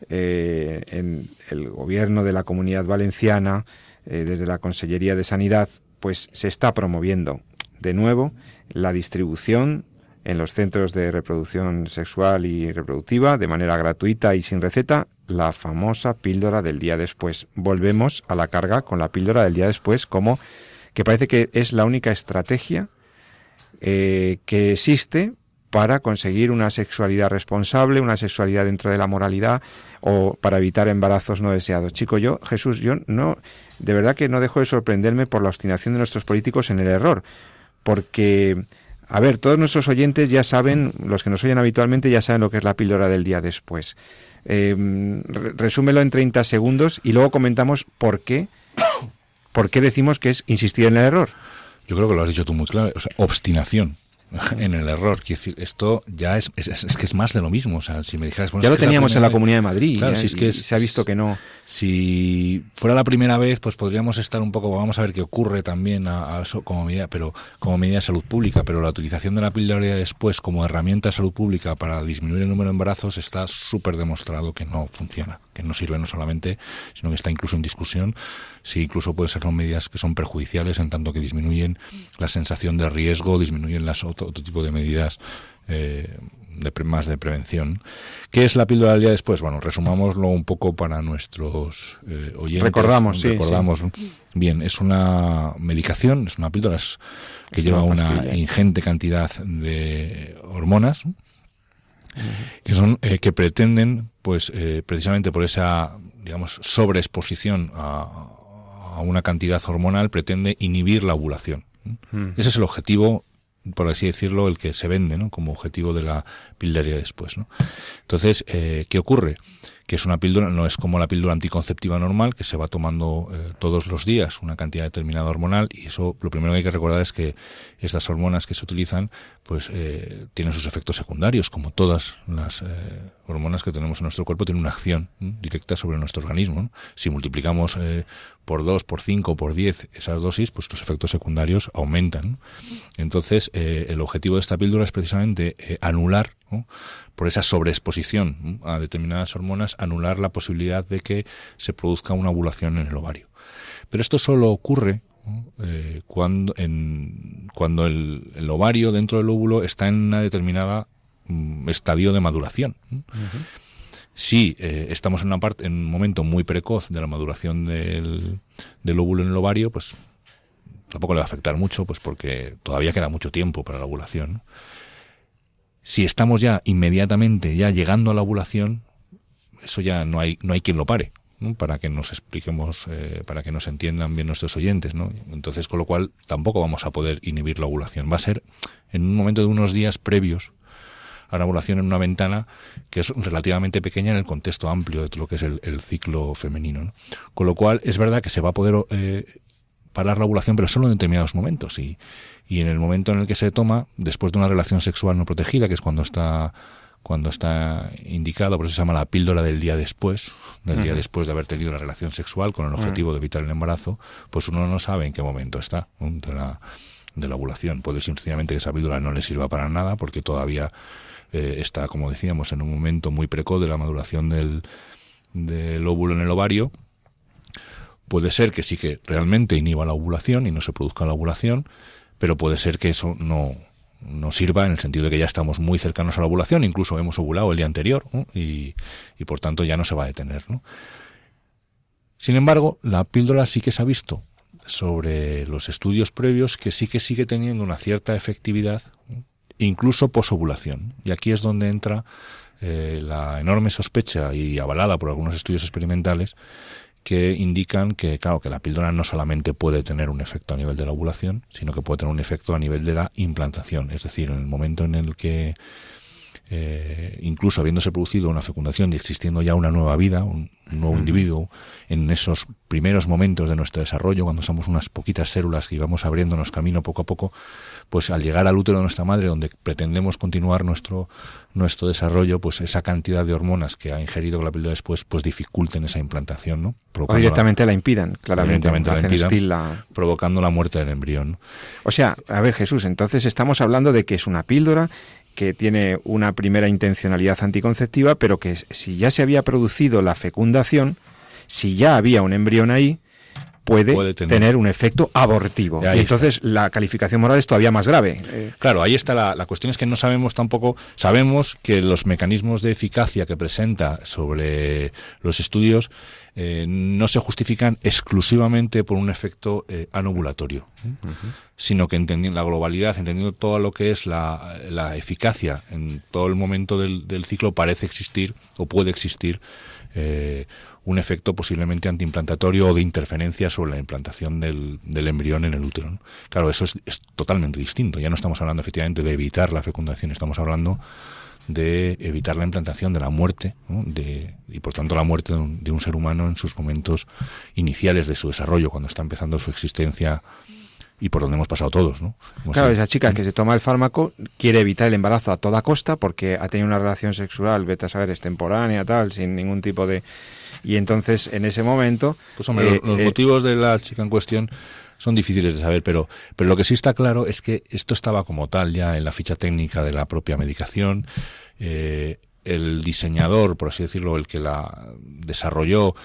eh, en el gobierno de la comunidad valenciana, eh, desde la Consellería de Sanidad, pues se está promoviendo de nuevo la distribución en los centros de reproducción sexual y reproductiva de manera gratuita y sin receta la famosa píldora del día después. Volvemos a la carga con la píldora del día después como que parece que es la única estrategia eh, que existe para conseguir una sexualidad responsable, una sexualidad dentro de la moralidad o para evitar embarazos no deseados. Chico, yo, Jesús, yo no, de verdad que no dejo de sorprenderme por la obstinación de nuestros políticos en el error, porque, a ver, todos nuestros oyentes ya saben, los que nos oyen habitualmente ya saben lo que es la píldora del día después. Eh, re- resúmelo en 30 segundos y luego comentamos por qué, por qué decimos que es insistir en el error. Yo creo que lo has dicho tú muy claro, o sea, obstinación en el error. Quiero decir, esto ya es, es, es que es más de lo mismo. O sea, si me dijeras, bueno, ya lo teníamos en la Comunidad de Madrid Claro, si es que y se ha visto que no Si fuera la primera vez, pues podríamos estar un poco, vamos a ver qué ocurre también a- eso como medida, pero como medida de salud pública, pero la utilización de la píldora después como herramienta de salud pública para disminuir el número de embarazos está súper demostrado que no funciona, que no sirve no solamente, sino que está incluso en discusión. Si incluso puede ser medidas que son perjudiciales en tanto que disminuyen la sensación de riesgo, disminuyen las otro, otro tipo de medidas eh, de más de prevención. ¿Qué es la píldora del día después? Bueno, resumámoslo un poco para nuestros eh, oyentes. Recordamos, sí, Recordamos. Bien, es una medicación, es una píldora que Es lleva una ingente cantidad de hormonas que son eh, que pretenden, pues eh, precisamente por esa, digamos, sobreexposición a, a una cantidad hormonal, pretende inhibir la ovulación. Mm. Ese es el objetivo, por así decirlo, el que se vende, ¿no? Como objetivo de la píldora después, ¿no? Entonces, eh, ¿qué ocurre? Que es una píldora, no es como la píldora anticonceptiva normal, que se va tomando eh, todos los días una cantidad determinada hormonal, y eso lo primero que hay que recordar es que estas hormonas que se utilizan, pues eh, tienen sus efectos secundarios, como todas las eh, hormonas que tenemos en nuestro cuerpo, tienen una acción directa sobre nuestro organismo. ¿no? Si multiplicamos eh, por 2, por 5, por 10 esas dosis, pues los efectos secundarios aumentan. ¿no? Entonces, eh, el objetivo de esta píldora es precisamente eh, anular, por esa sobreexposición a determinadas hormonas, anular la posibilidad de que se produzca una ovulación en el ovario. Pero esto solo ocurre eh, cuando, en, cuando el, ovario dentro del óvulo está en una determinada mm, estadio de maduración. Si eh, estamos en una en un momento muy precoz de la maduración del, del óvulo en el ovario, pues tampoco le va a afectar mucho, pues porque todavía queda mucho tiempo para la ovulación. Si estamos ya inmediatamente, ya llegando a la ovulación, eso ya no hay, no hay quien lo pare. para que nos expliquemos, eh, para que nos entiendan bien nuestros oyentes, ¿no? Entonces, con lo cual, tampoco vamos a poder inhibir la ovulación. Va a ser en un momento de unos días previos a la ovulación en una ventana que es relativamente pequeña en el contexto amplio de lo que es el, el ciclo femenino. ¿no? Con lo cual, es verdad que se va a poder eh, parar la ovulación, pero solo en determinados momentos. Y, y en el momento en el que se toma, después de una relación sexual no protegida, que es cuando está cuando está indicado, por eso se llama la píldora del día después, del día después de haber tenido la relación sexual con el objetivo de evitar el embarazo, pues uno no sabe en qué momento está de, la, de la ovulación. Puede ser sencillamente que esa píldora no le sirva para nada porque todavía eh, está, como decíamos, en un momento muy precoz de la maduración del, del óvulo en el ovario. Puede ser que sí que realmente inhiba la ovulación y no se produzca la ovulación, pero puede ser que eso no, no sirva en el sentido de que ya estamos muy cercanos a la ovulación, incluso hemos ovulado el día anterior y, y, por tanto ya no se va a detener. ¿no? Sin embargo, la píldora sí que se ha visto sobre los estudios previos que sí que sigue teniendo una cierta efectividad, incluso posovulación. Y aquí es donde entra eh, la enorme sospecha y avalada por algunos estudios experimentales que indican que, claro, que la píldora no solamente puede tener un efecto a nivel de la ovulación, sino que puede tener un efecto a nivel de la implantación. Es decir, en el momento en el que, eh, incluso habiéndose producido una fecundación y existiendo ya una nueva vida, un, un nuevo uh -huh. individuo, en esos primeros momentos de nuestro desarrollo, cuando somos unas poquitas células que vamos abriéndonos camino poco a poco, pues al llegar al útero de nuestra madre, donde pretendemos continuar nuestro, nuestro desarrollo, pues esa cantidad de hormonas que ha ingerido la píldora después, pues dificulten esa implantación, ¿no? O directamente la, la, impidan, claramente. Directamente la impidan, la... provocando la muerte del embrión. O sea, a ver Jesús, entonces estamos hablando de que es una píldora que tiene una primera intencionalidad anticonceptiva, pero que si ya se había producido la fecundación, si ya había un embrión ahí, puede, puede tener. tener. un efecto abortivo. Y entonces está. la calificación moral es todavía más grave. Eh. Claro, ahí está la, la, cuestión es que no sabemos tampoco, sabemos que los mecanismos de eficacia que presenta sobre los estudios eh, no se justifican exclusivamente por un efecto eh, anovulatorio, uh -huh. sino que entendiendo la globalidad, entendiendo todo lo que es la, la eficacia en todo el momento del, del, ciclo, parece existir o puede existir eh, un efecto posiblemente antiimplantatorio o de interferencia sobre la implantación del, del embrión en el útero. Claro, eso es, es, totalmente distinto. Ya no estamos hablando efectivamente de evitar la fecundación, estamos hablando de evitar la implantación de la muerte de, y por tanto la muerte de un, de un, ser humano en sus momentos iniciales de su desarrollo, cuando está empezando su existencia y por donde hemos pasado todos, ¿no? Claro, esa chica que se toma el fármaco quiere evitar el embarazo a toda costa porque ha tenido una relación sexual, vete a saber, extemporánea, tal, sin ningún tipo de... Y entonces, en ese momento... Pues hombre, eh, los, los eh, motivos de la chica en cuestión son difíciles de saber, pero, pero lo que sí está claro es que esto estaba como tal ya en la ficha técnica de la propia medicación. Eh, el diseñador, por así decirlo, el que la desarrolló,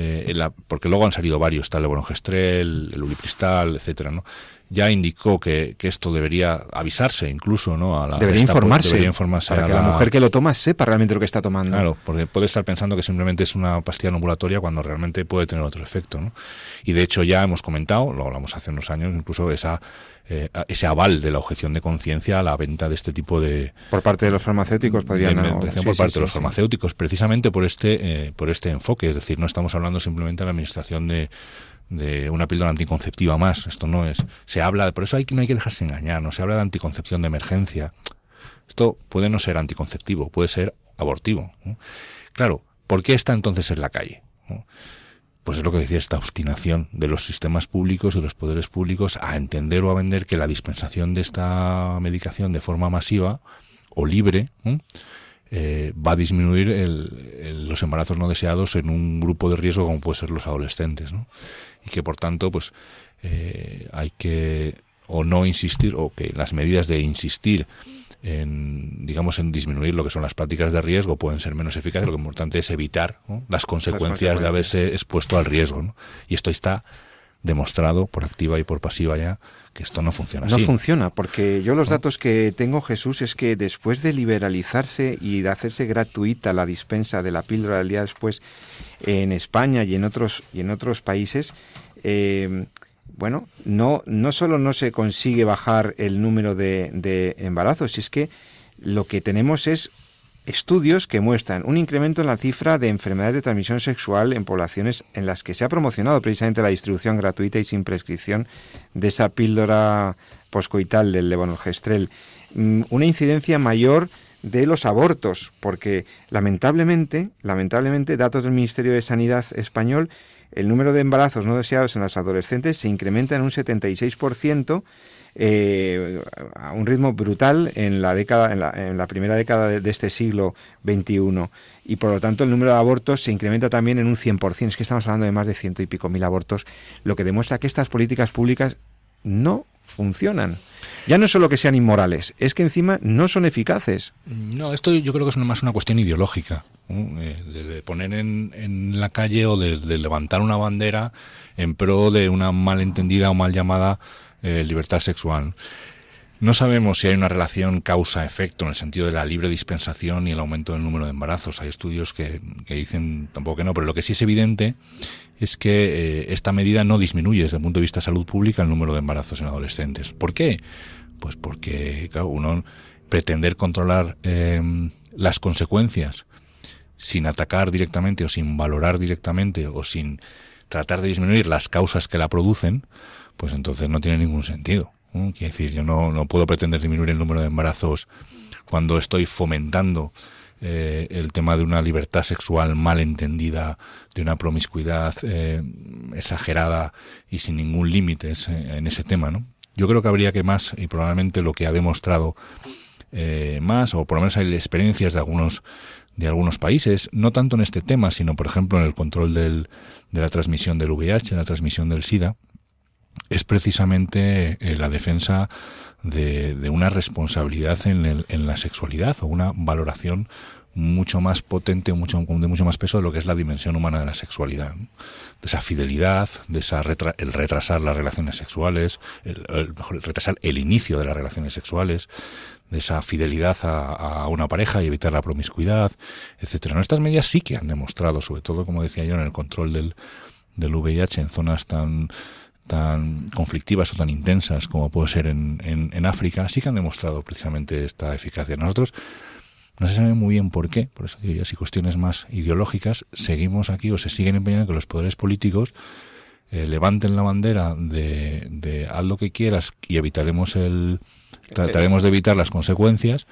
eh, la- porque luego han salido varios, está el levonorgestrel, el ulipristal, etcétera, ¿no? Ya indicó que, que esto debería avisarse incluso, ¿no? A la, debería esta- informarse, debería informarse para a que la... mujer que lo toma sepa realmente lo que está tomando. Claro, porque puede estar pensando que simplemente es una pastilla ambulatoria cuando realmente puede tener otro efecto, ¿no? Y de hecho ya hemos comentado, lo hablamos hace unos años, incluso esa eh, ese aval de la objeción de conciencia a la venta de este tipo de, Por parte de los farmacéuticos podrían... de Sí, por sí, parte sí, de los farmacéuticos, precisamente por este eh, por este enfoque, es decir, no estamos hablando simplemente de la administración de de una píldora anticonceptiva más, esto no es, se habla, por eso hay que no hay que dejarse engañar, no se habla de anticoncepción de emergencia. Esto puede no ser anticonceptivo, puede ser abortivo. ¿no? Claro, ¿por qué está entonces en la calle? ¿no? Pues es lo que decía esta obstinación de los sistemas públicos y los poderes públicos a entender o a vender que la dispensación de esta medicación de forma masiva o libre eh, va a disminuir el- el- los embarazos no deseados en un grupo de riesgo como puede ser los adolescentes, ¿no? Y que por tanto, pues eh, hay que o no insistir o que las medidas de insistir en digamos en disminuir lo que son las prácticas de riesgo pueden ser menos eficaces lo que es importante es evitar ¿no? las consecuencias de haberse expuesto al riesgo ¿no? y esto está demostrado por activa y por pasiva ya que esto no funciona No así funciona, porque yo los datos que tengo, Jesús, es que después de liberalizarse y de hacerse gratuita la dispensa de la píldora del día después en España y en otros y en otros países, eh, bueno, no no solo no se consigue bajar el número de, de embarazos, es que lo que tenemos es estudios que muestran un incremento en la cifra de enfermedades de transmisión sexual en poblaciones en las que se ha promocionado precisamente la distribución gratuita y sin prescripción de esa píldora poscoital del levonorgestrel. Mm, Una incidencia mayor de los abortos, porque lamentablemente, lamentablemente, datos del Ministerio de Sanidad español, el número de embarazos no deseados en las adolescentes se incrementa en un 76%, eh, a un ritmo brutal en la década en la, en la primera década de, de este siglo XXI y por lo tanto el número de abortos se incrementa también en un 100%. Es que estamos hablando de más de ciento y pico mil abortos, lo que demuestra que estas políticas públicas no funcionan. Ya no es solo que sean inmorales, es que encima no son eficaces. No, esto yo creo que es más una cuestión ideológica. Eh, de, poner en, en la calle o de, de levantar una bandera en pro de una malentendida o mal llamada eh, libertad sexual. No sabemos si hay una relación causa-efecto en el sentido de la libre dispensación y el aumento del número de embarazos. Hay estudios que, que dicen tampoco que no, pero lo que sí es evidente es que eh, esta medida no disminuye desde el punto de vista de salud pública el número de embarazos en adolescentes. ¿Por qué? Pues porque claro, uno pretender controlar eh, las consecuencias sin atacar directamente o sin valorar directamente o sin tratar de disminuir las causas que la producen, pues entonces no tiene ningún sentido. Quiere decir, yo no, no puedo pretender disminuir el número de embarazos cuando estoy fomentando eh, el tema de una libertad sexual mal entendida, de una promiscuidad eh, exagerada y sin ningún límite ese- en ese tema, ¿no? Yo creo que habría que más, y probablemente lo que ha demostrado eh, más, o por lo menos hay experiencias de algunos de algunos países, no tanto en este tema, sino por ejemplo en el control del, de la transmisión del VIH, la transmisión del SIDA, es precisamente eh, la defensa de, de una responsabilidad en, el- en la sexualidad o una valoración mucho más potente, mucho, de mucho más peso de lo que es la dimensión humana de la sexualidad. De esa fidelidad, de esa retra- el retrasar las relaciones sexuales, el, el retrasar el inicio de las relaciones sexuales, de esa fidelidad a, a una pareja y evitar la promiscuidad, etcétera. ¿no? Estas medidas sí que han demostrado, sobre todo, como decía yo, en el control del, del VIH en zonas tan tan conflictivas o tan intensas como puede ser en, en, África, sí que han demostrado precisamente esta eficacia. Nosotros no se sabe muy bien por qué, por eso digo ya, si cuestiones más ideológicas, seguimos aquí o se siguen empeñando que los poderes políticos eh, levanten la bandera de, de haz lo que quieras y evitaremos el trataremos de evitar las consecuencias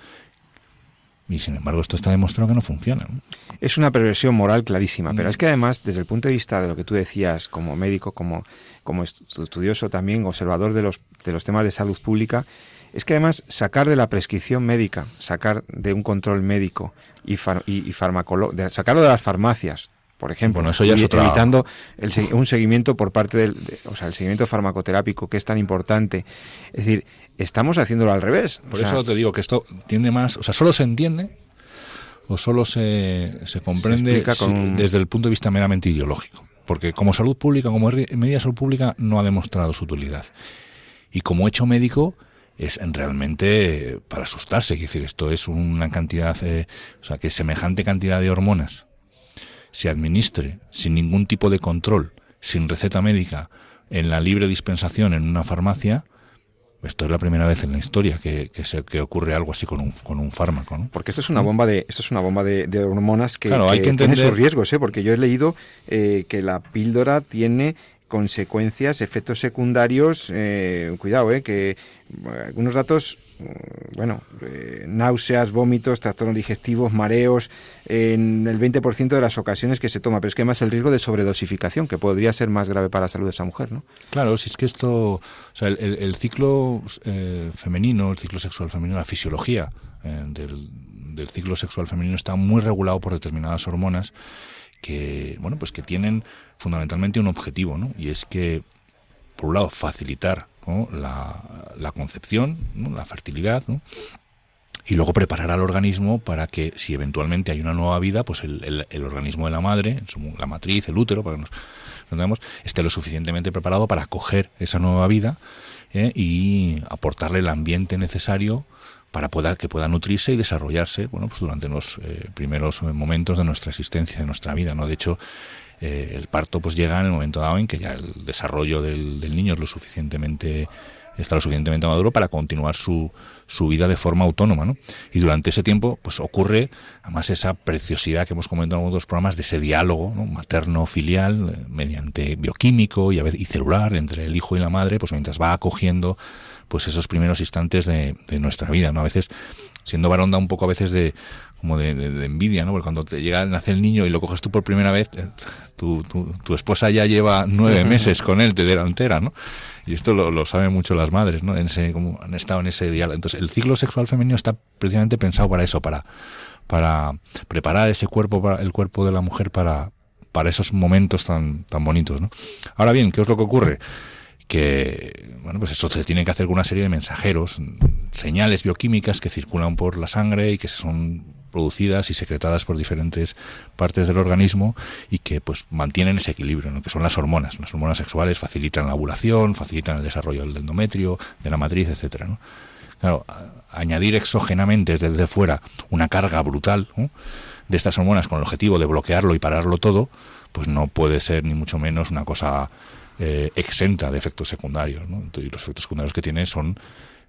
Y sin embargo, esto está demostrado que no funciona. ¿no? Es una perversión moral clarísima, pero Mm. es que además, desde el punto de vista de lo que tú decías, como médico, como, como estu- estudioso también, observador de los, de los temas de salud pública, es que además sacar de la prescripción médica, sacar de un control médico y, far- y, y farmacolo- de- sacarlo de las farmacias, por ejemplo, Bueno, eso ya es y- otra- evitando el un seguimiento por parte del, de- o sea, el seguimiento farmacoterápico que es tan importante. Es decir, estamos haciéndolo al revés. O Por sea, eso te digo que esto tiende más, o sea, solo se entiende o solo se, se comprende con desde el punto de vista meramente ideológico. Porque como salud pública, como medida de salud pública, no ha demostrado su utilidad. Y como hecho médico, es realmente para asustarse. Es decir, esto es una cantidad, eh, o sea, que semejante cantidad de hormonas se administre sin ningún tipo de control, sin receta médica, en la libre dispensación en una farmacia, esto es la primera vez en la historia que, que, se, que ocurre algo así con un, con un fármaco. ¿no? Porque esto es una bomba de, esto es una bomba de, de hormonas que, Claro, hay que tiene entender- sus riesgos, ¿eh? porque yo he leído eh, que la píldora tiene consecuencias, efectos secundarios, eh, cuidado, eh, que algunos datos, bueno, eh, náuseas, vómitos, trastornos digestivos, mareos, en el 20% de las ocasiones que se toma, pero es que además el riesgo de sobredosificación, que podría ser más grave para la salud de esa mujer, ¿no? Claro, si es que esto, o sea, el ciclo eh, femenino, el ciclo sexual femenino, la fisiología eh, del, del ciclo sexual femenino está muy regulado por determinadas hormonas que, bueno, pues que tienen fundamentalmente un objetivo, ¿no? Y es que, por un lado, facilitar la, la concepción, la fertilidad, y luego preparar al organismo para que si eventualmente hay una nueva vida, pues el, organismo de la madre, la matriz, el útero, para que nos entendamos, esté lo suficientemente preparado para acoger esa nueva vida ¿eh? y aportarle el ambiente necesario para poder, que pueda nutrirse y desarrollarse bueno, pues durante los eh, primeros momentos de nuestra existencia, de nuestra vida. ¿no? De hecho, eh, el parto pues llega en el momento dado en que ya el desarrollo del, del niño es lo suficientemente está lo suficientemente maduro para continuar su, su vida de forma autónoma, ¿no? Y durante ese tiempo, pues ocurre, además, esa preciosidad que hemos comentado en otros programas de ese diálogo ¿no? materno-filial, eh, mediante bioquímico y, a veces, y celular entre el hijo y la madre, pues mientras va acogiendo pues esos primeros instantes de, de nuestra vida, ¿no? A veces, siendo varón, da un poco a veces de como de, de- de envidia, ¿no? Porque cuando te llega, nace el niño y lo coges tú por primera vez, eh, tu, tu, tu esposa ya lleva nueve meses con él de delantera, ¿no? Y esto lo, lo saben mucho las madres, ¿no? En ese, como han estado en ese diálogo. Entonces, el ciclo sexual femenino está precisamente pensado para eso, para, para preparar ese cuerpo, para, el cuerpo de la mujer para, para esos momentos tan, tan bonitos, ¿no? Ahora bien, ¿qué es lo que ocurre? que bueno pues eso se tiene que hacer con una serie de mensajeros señales bioquímicas que circulan por la sangre y que son producidas y secretadas por diferentes partes del organismo y que pues mantienen ese equilibrio ¿no? que son las hormonas las hormonas sexuales facilitan la ovulación facilitan el desarrollo del endometrio de la matriz etcétera ¿no? claro añadir exógenamente desde fuera una carga brutal de estas hormonas con el objetivo de bloquearlo y pararlo todo pues no puede ser ni mucho menos una cosa eh, exenta de efectos secundarios. ¿no? Entonces, los efectos secundarios que tiene son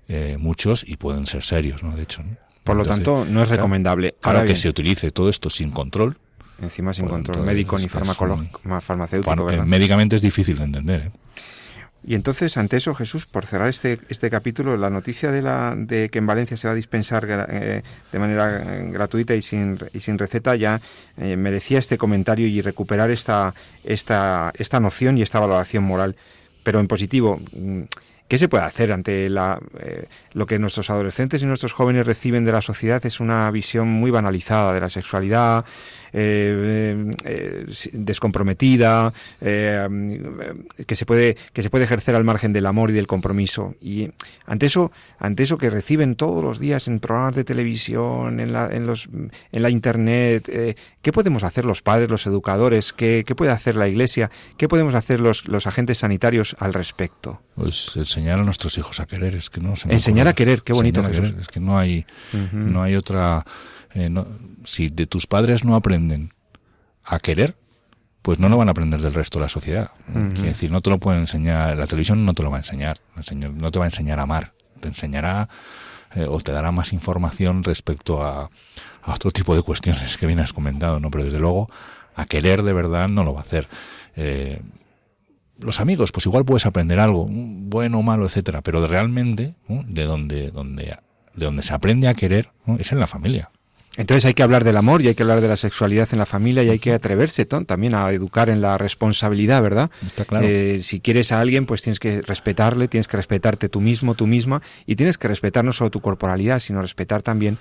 eh, muchos y pueden ser serios, ¿no? de hecho. Por lo Entonces, tanto, no es recomendable. Claro Ahora que se utilice todo esto sin control. encima sin Pues control médico ni farmacológico, ma- farmacéutico, eh, médicamente es difícil de entender. ¿eh? Y entonces, ante eso, Jesús, por cerrar este, este capítulo, la noticia de, la, de que en Valencia se va a dispensar eh, de manera eh, gratuita y sin, y sin receta ya eh, merecía este comentario y recuperar esta, esta, esta noción y esta valoración moral. Pero en positivo, mm, ¿qué se puede hacer ante la, eh, lo que nuestros adolescentes y nuestros jóvenes reciben de la sociedad? Es una visión muy banalizada de la sexualidad, descomprometida, eh, mm, que se puede que se puede ejercer al margen del amor y del compromiso. Y ante eso, ante eso que reciben todos los días en programas de televisión, en la, en los, en la internet, eh, ¿qué podemos hacer los padres, los educadores? ¿Qué, qué puede hacer la Iglesia? ¿Qué podemos hacer los, los agentes sanitarios al respecto? Pues enseñar a nuestros hijos a querer, es que no se Enseñar ocurre. a querer, qué bonito, querer, es que no hay, no hay otra. Eh, no- si de tus padres no aprenden a querer, pues no lo van a aprender del resto de la sociedad. Quiere decir, no te lo pueden enseñar, la televisión no te lo va a enseñar, no te va a enseñar a amar, te enseñará eh, o te dará más información respecto a, a otro tipo de cuestiones que bien has comentado, ¿no? Pero desde luego, a querer de verdad no lo va a hacer. Eh, los amigos, pues igual puedes aprender algo, bueno o malo, etcétera, pero realmente, ¿no? de donde, donde, de donde se aprende a querer, ¿no? es en la familia. Entonces hay que hablar del amor y hay que hablar de la sexualidad en la familia y hay que atreverse también a educar en la responsabilidad, ¿verdad? Está claro. Eh, si quieres a alguien, pues tienes que respetarle, tienes que respetarte tú mismo, tú misma, y tienes que respetar no solo tu corporalidad, sino respetar también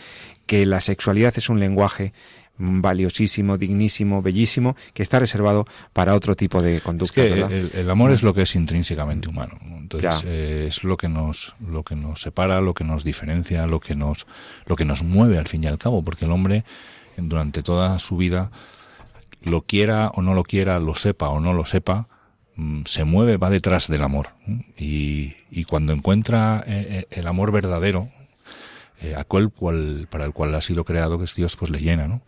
que la sexualidad es un lenguaje valiosísimo, dignísimo, bellísimo, que está reservado para otro tipo de Es conductas, que el, el amor es lo que es intrínsecamente humano. ¿no? Entonces eh, es lo que nos lo que nos separa, lo que nos diferencia, lo que nos lo que nos mueve al fin y al cabo, porque el hombre durante toda su vida lo quiera o no lo quiera, lo sepa o no lo sepa, mm, se mueve, va detrás del amor. Y, y cuando encuentra eh, eh, el amor verdadero, eh, aquel cual, para el cual ha sido creado, que es Dios, pues le llena, ¿no?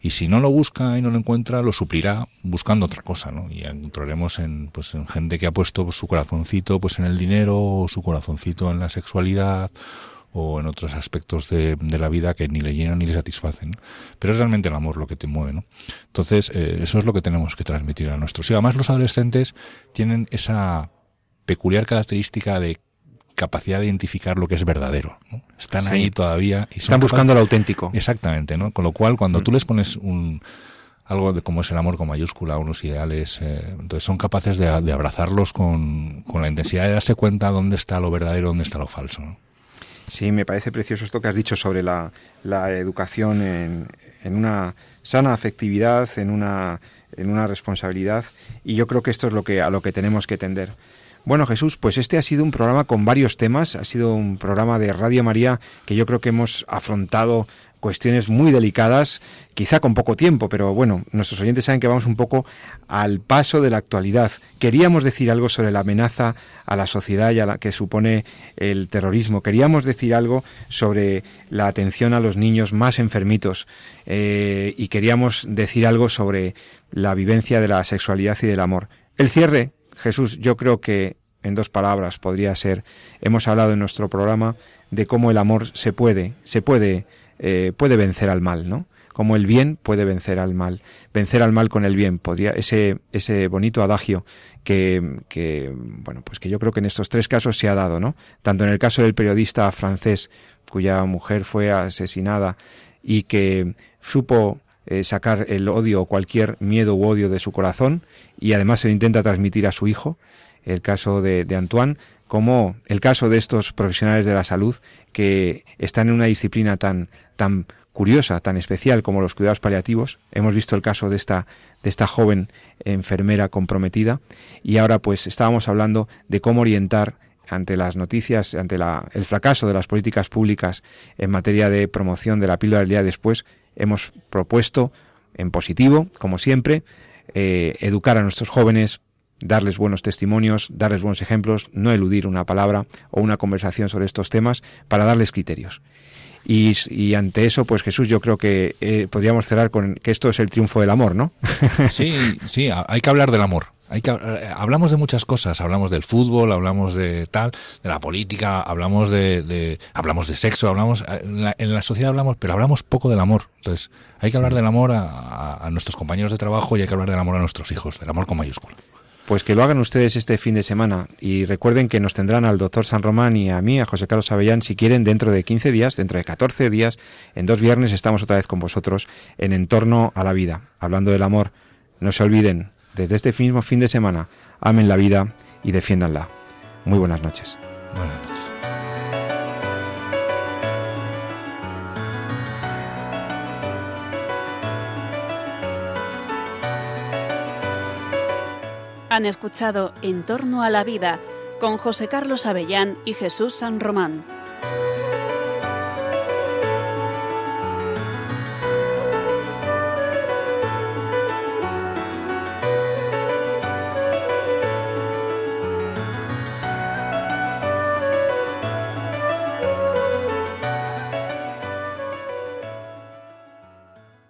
Y si no lo busca y no lo encuentra, lo suplirá buscando otra cosa, ¿no? Y encontraremos en, pues, en gente que ha puesto pues, su corazoncito pues, en el dinero, o su corazoncito en la sexualidad, o en otros aspectos de, de la vida que ni le llenan ni le satisfacen. ¿no? Pero es realmente el amor lo que te mueve, ¿no? Entonces, eh, eso es lo que tenemos que transmitir a nuestros hijos. Además, los adolescentes tienen esa peculiar característica de capacidad de identificar lo que es verdadero. ¿no? Están Sí. ahí todavía y son Están buscando lo auténtico. Exactamente, ¿no? Con lo cual, cuando tú les pones un algo de como es el amor con mayúscula, unos ideales, eh, entonces son capaces de, de abrazarlos con, con la intensidad de darse cuenta dónde está lo verdadero, dónde está lo falso. ¿no? Sí, me parece precioso esto que has dicho sobre la, la educación en, en una sana afectividad, en una, en una responsabilidad, y yo creo que esto es lo que, a lo que tenemos que tender. Bueno, Jesús, pues este ha sido un programa con varios temas, ha sido un programa de Radio María que yo creo que hemos afrontado cuestiones muy delicadas, quizá con poco tiempo, pero bueno, nuestros oyentes saben que vamos un poco al paso de la actualidad. Queríamos decir algo sobre la amenaza a la sociedad y a la que supone el terrorismo. Queríamos decir algo sobre la atención a los niños más enfermitos eh, y queríamos decir algo sobre la vivencia de la sexualidad y del amor. El cierre, Jesús, yo creo que en dos palabras podría ser, hemos hablado en nuestro programa de cómo el amor se puede, se puede, eh, puede vencer al mal, ¿no? Como el bien puede vencer al mal, vencer al mal con el bien, podría ese ese bonito adagio que, que bueno pues que yo creo que en estos tres casos se ha dado, ¿no? Tanto en el caso del periodista francés cuya mujer fue asesinada y que supo eh, sacar el odio o cualquier miedo u odio de su corazón y además se lo intenta transmitir a su hijo, el caso de, de Antoine, como el caso de estos profesionales de la salud que están en una disciplina tan, tan curiosa, tan especial como los cuidados paliativos. Hemos visto el caso de esta, de esta joven enfermera comprometida y ahora pues estábamos hablando de cómo orientar ante las noticias, ante la, el fracaso de las políticas públicas en materia de promoción de la píldora del día después, hemos propuesto en positivo, como siempre, eh, educar a nuestros jóvenes, darles buenos testimonios, darles buenos ejemplos, no eludir una palabra o una conversación sobre estos temas para darles criterios. Y, y ante eso, pues Jesús, yo creo que eh, podríamos cerrar con que esto es el triunfo del amor, ¿no? Sí, sí, hay que hablar del amor. Hay que, eh, hablamos de muchas cosas, hablamos del fútbol, hablamos de tal, de la política, hablamos de, hablamos de sexo, hablamos eh, en la, en la sociedad hablamos, pero hablamos poco del amor. Entonces, hay que hablar del amor a nuestros compañeros de trabajo y hay que hablar del amor a nuestros hijos, del amor con mayúscula. Pues que lo hagan ustedes este fin de semana y recuerden que nos tendrán al doctor San Román y a mí, a José Carlos Avellán, si quieren, dentro de 15 días, dentro de 14 días, en dos viernes estamos otra vez con vosotros en Entorno a la Vida, hablando del amor. No se olviden, desde este mismo fin de semana, amen la vida y defiéndanla. Muy buenas noches. Buenas noches. Han escuchado En torno a la vida con José Carlos Avellán y Jesús San Román.